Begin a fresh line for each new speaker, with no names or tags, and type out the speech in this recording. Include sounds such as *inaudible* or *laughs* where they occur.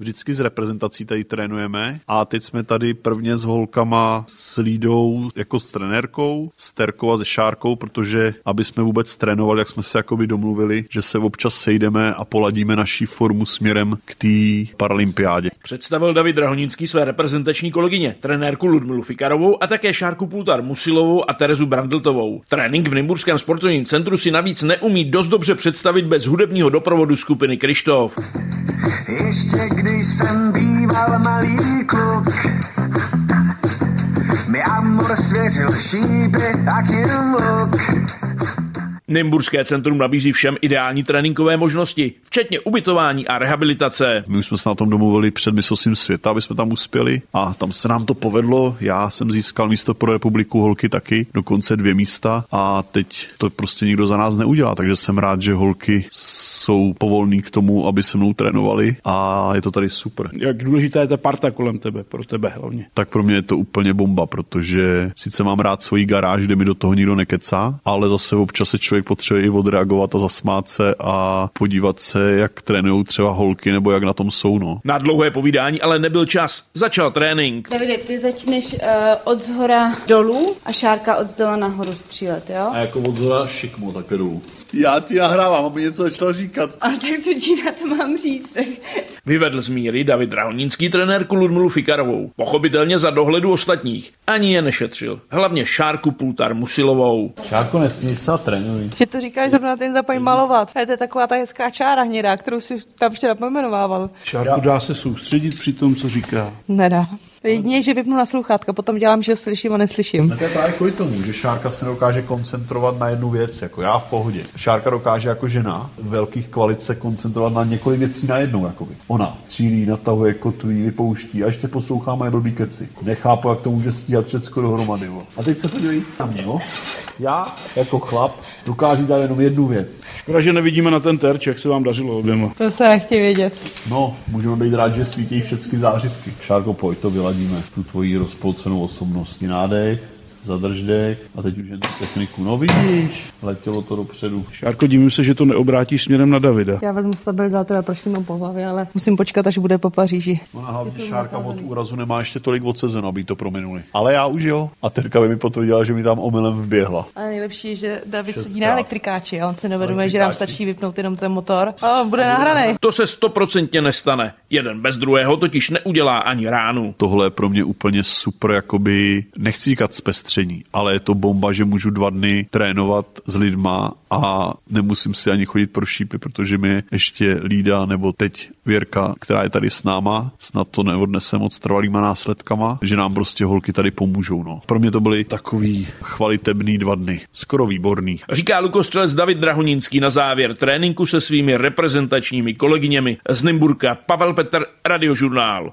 Vždycky s reprezentací tady trénujeme a teď jsme tady prvně s holkama s Lídou jako s trenérkou, s Terkou a se Šárkou, protože aby jsme vůbec trénovali, jak jsme se jakoby domluvili, že se občas sejdeme a poladíme naší formu směrem k té paralympiádě.
Představil David Drahonínský své reprezentační kolegyně, trenérku Ludmilu Fikarovou a také Šárku Pultar Musilovou a Terezu Brandltovou. Trénink v Nymburském sportovním centru si navíc neumí dost dobře představit bez hudebního doprovodu skupiny Krištof.
Ještě když jsem býval malý kluk, mi Amor svěřil šípy a kým luk.
Nymburské centrum nabízí všem ideální tréninkové možnosti, včetně ubytování a rehabilitace.
My už jsme se na tom domluvili před mistrovstvím světa, aby jsme tam uspěli a tam se nám to povedlo. Já jsem získal místo pro republiku holky taky, dokonce dvě místa a teď to prostě nikdo za nás neudělá, takže jsem rád, že holky jsou povolní k tomu, aby se mnou trénovali a je to tady super.
Jak důležitá je ta parta kolem tebe, pro tebe hlavně?
Tak pro mě je to úplně bomba, protože sice mám rád svoji garáž, kde mi do toho nikdo nekecá, ale zase občas se člověk potřebuje i odreagovat a zasmát se a podívat se, jak trénují třeba holky nebo jak na tom jsou. No.
Na dlouhé povídání ale nebyl čas. Začal trénink.
Davide, ty začneš uh, od zhora dolů a Šárka od zdola nahoru střílet, jo?
A jako od zhora šikmo také dolů. Já ti nahrávám, aby něco začal říkat.
A tak co ti na to mám říct? *laughs*
Vyvedl z míry David Drahonínský trenérku Ludmilu Fikarovou. Pochopitelně za dohledu ostatních. Ani je nešetřil. Hlavně Šárku Pultar Musilovou.
Šárko, nesmí se trénuj.
Že to říkáš zrovna ten zapoj malovat. A to je taková ta hezká čára hnědá, kterou si tam včera pojmenovával.
Šárku dá se soustředit při tom, co říká.
Nedá. Jedině, že vypnu na sluchátka, potom dělám, že slyším a neslyším.
No to je právě kvůli tomu, že Šárka se dokáže koncentrovat na jednu věc, jako já v pohodě. Šárka dokáže jako žena v velkých kvalit se koncentrovat na několik věcí najednou. Jakoby. Ona střílí, natahuje, kotují, vypouští a ještě poslouchá moje blbý keci. Nechápu, jak to může stíhat všechno dohromady. Jo. A teď se podívej na mě, jo. Já jako chlap dokážu dělat jenom jednu věc.
Škoda, že nevidíme na ten terč, jak se vám dařilo oběma.
To se nechtějí vědět.
No, můžeme být rád, že svítí všechny zářivky. Šárko, pojď, to vyladíme. Tu tvoji rozpolcenou osobnostní nádech, zadrž dech a teď už jen tu techniku. No vidíš, letělo to dopředu.
Šárko, divím se, že to neobrátíš směrem na Davida.
Já vezmu stabilizátor a prošli po hlavě, ale musím počkat, až bude po Paříži.
Ona hlavně Šárka od úrazu nemá ještě tolik odsezeno, aby to prominuli. Ale já už jo. A Terka by mi potvrdila, že mi tam omylem vběhla.
A nejlepší je, že David
Šestkrát.
sedí na elektrikáči a on si nevědomuje, že nám stačí vypnout jenom ten motor a on bude nahraný.
To se stoprocentně nestane. Jeden bez druhého totiž neudělá ani ránu.
Tohle je pro mě úplně super, jakoby, nechci říkat zpestření, ale je to bomba, že můžu dva dny trénovat s lidma a nemusím si ani chodit pro šípy, protože mi ještě Lída nebo teď Věrka, která je tady s náma, snad to neodnese moc trvalýma následkama, že nám prostě holky tady pomůžou. No. Pro mě to byly takový chvalitebný dva dny. Skoro výborný.
Říká lukostřelec David Drahonínský na závěr tréninku se svými reprezentačními kolegyněmi z Nymburka Pavel Petr, Radiožurnál.